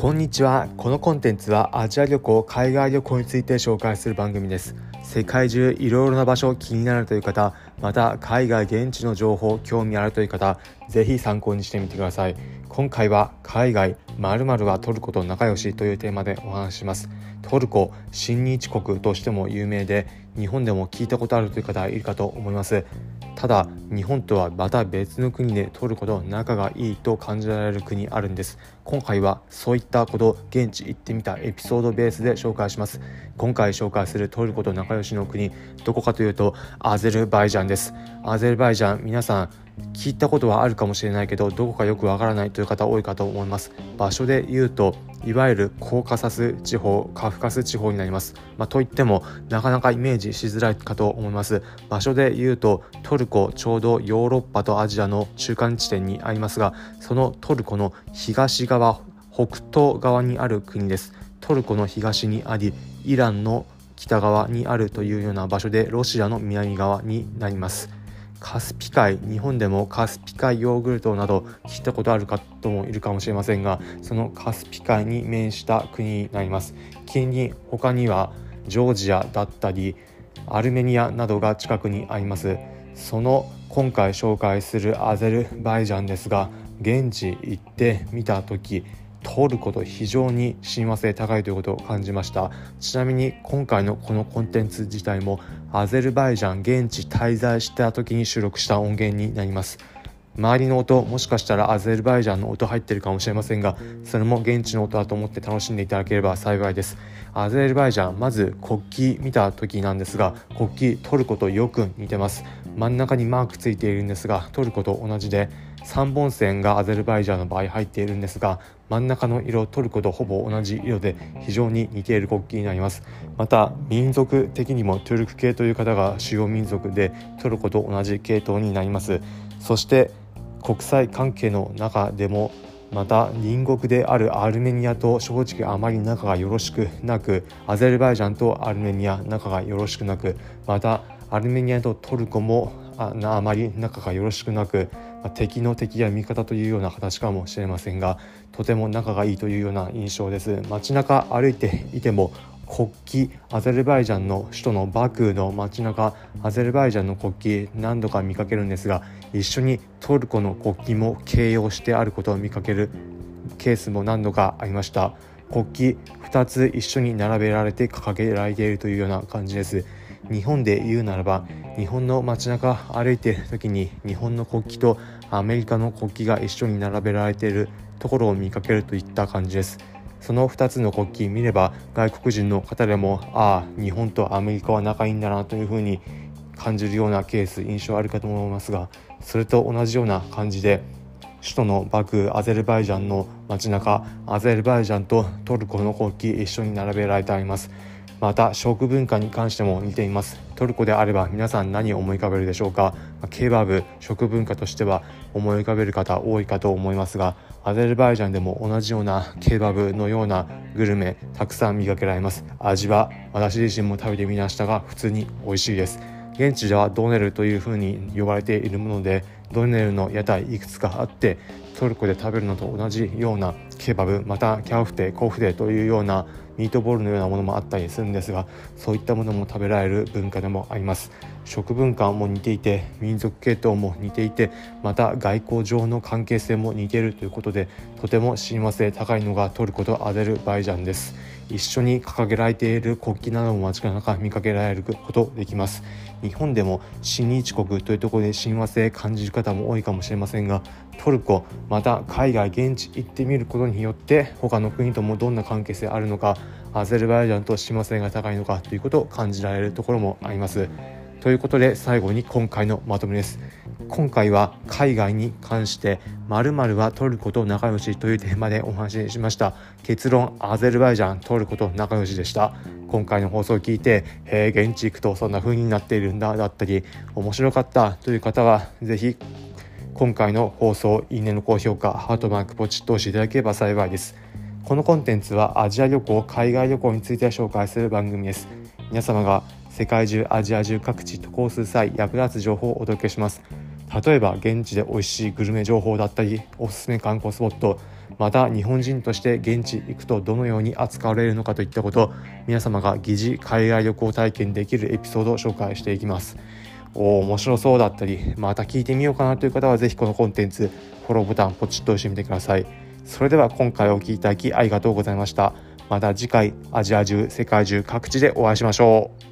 こんにちは。このコンテンツはアジア旅行海外旅行について紹介する番組です。世界中いろいろな場所気になるという方また海外現地の情報興味あるという方ぜひ参考にしてみてください。今回は海外〇〇はトルコと仲良しというテーマでお話しします。トルコ親日国としても有名で日本でも聞いたことあるという方いるかと思います。ただ日本とはまた別の国でトルコと仲がいいと感じられる国あるんです。今回はそういったこと現地行ってみたエピソードベースで紹介します。今回紹介するトルコと仲良しの国どこかというとアゼルバイジャンです。アゼルバイジャン皆さん聞いたことはあるかもしれないけどどこかよくわからないという方多いかと思います。場所で言うといわゆるコーカサス地方カフカス地方になります、まあ、といってもなかなかイメージしづらいかと思います。場所で言うとトルコちょうどヨーロッパとアジアの中間地点にありますがそのトルコの東側北東側にある国です。トルコの東にありイランの北側にあるというような場所でロシアの南側になります。カスピ海日本でもカスピ海ヨーグルトなど聞いたことある方もいるかもしれませんがそのカスピ海に面した国になります。近隣他にはジョージアだったりアルメニアなどが近くにあります。その今回紹介するアゼルバイジャンですが現地行ってみた時通ること非常に親和性高いということを感じました。ちなみに今回のこのコンテンツ自体もアゼルバイジャン現地滞在した時に収録した音源になります。周りの音もしかしたらアゼルバイジャンの音入ってるかもしれませんがそれも現地の音だと思って楽しんでいただければ幸いです。アゼルバイジャンまず国旗見た時なんですが国旗トルコとよく似てます。真ん中にマークついているんですがトルコと同じで3本線がアゼルバイジャンの場合入っているんですが真ん中の色トルコとほぼ同じ色で非常に似ている国旗になります。また民族的にもトゥルク系という方が主要民族でトルコと同じ系統になります。そして国際関係の中でもまた隣国であるアルメニアと正直あまり仲がよろしくなくアゼルバイジャンとアルメニア仲がよろしくなくまたアルメニアとトルコもああまり仲がよろしくなく、ま、敵の敵や味方というような形かもしれませんがとても仲がいいというような印象です。街中歩いていても国旗アゼルバイジャンの首都のバクーの街中アゼルバイジャンの国旗何度か見かけるんですが一緒にトルコの国旗も掲揚してあることを見かけるケースも何度かありました。国旗2つ一緒に並べられて掲げられているというような感じです。日本で言うならば日本の街中歩いている時に日本の国旗とアメリカの国旗が一緒に並べられているところを見かけるといった感じです。その2つの国旗見れば外国人の方でもああ日本とアメリカは仲いいんだなというふうに感じるようなケース印象あるかと思いますがそれと同じような感じで首都のバクアゼルバイジャンの街中アゼルバイジャンとトルコの国旗一緒に並べられてあります。また食文化に関しても似ています。トルコであれば皆さん何を思い浮かべるでしょうか？ケバブ食文化としては思い浮かべる方多いかと思いますがアゼルバイジャンでも同じようなケバブのようなグルメたくさん見かけられます。味は私自身も食べてみましたが普通に美味しいです。現地ではドネルというふうに呼ばれているものでドネルの屋台いくつかあってトルコで食べるのと同じようなケバブまたキャウフテコフテというようなミートボールのようなものもあったりするんですがそういったものも食べられる文化でもあります。食文化も似ていて民族系統も似ていてまた外交上の関係性も似ているということでとても親和性高いのがトルコとアゼルバイジャンです。一緒に掲げられている国旗なども間違いなく見かけられることできます日本でも親日国というところで親和性感じる方も多いかもしれませんがトルコまた海外現地行ってみることによって他の国ともどんな関係性あるのかアゼルバイジャンと親和性が高いのかということを感じられるところもあります。ということで最後に今回のまとめです。今回は海外に関して〇〇はトルコと仲良しというテーマでお話ししました。結論アゼルバイジャントルコと仲良しでした。今回の放送を聞いて、えー、現地行くとそんな風になっているんだだったり面白かったという方は是非今回の放送いいねの高評価ハートマークポチッと押していただければ幸いです。このコンテンツはアジア旅行海外旅行について紹介する番組です。皆様が世界中アジア中各地渡航する際役立つ情報をお届けします。例えば現地で美味しいグルメ情報だったりおすすめ観光スポットまた日本人として現地行くとどのように扱われるのかといったこと皆様が疑似海外旅行体験できるエピソードを紹介していきます。おお面白そうだったりまた聞いてみようかなという方は是非このコンテンツフォローボタンポチッと押してみてください。それでは今回お聴きいただきありがとうございました。また次回アジア中世界中各地でお会いしましょう。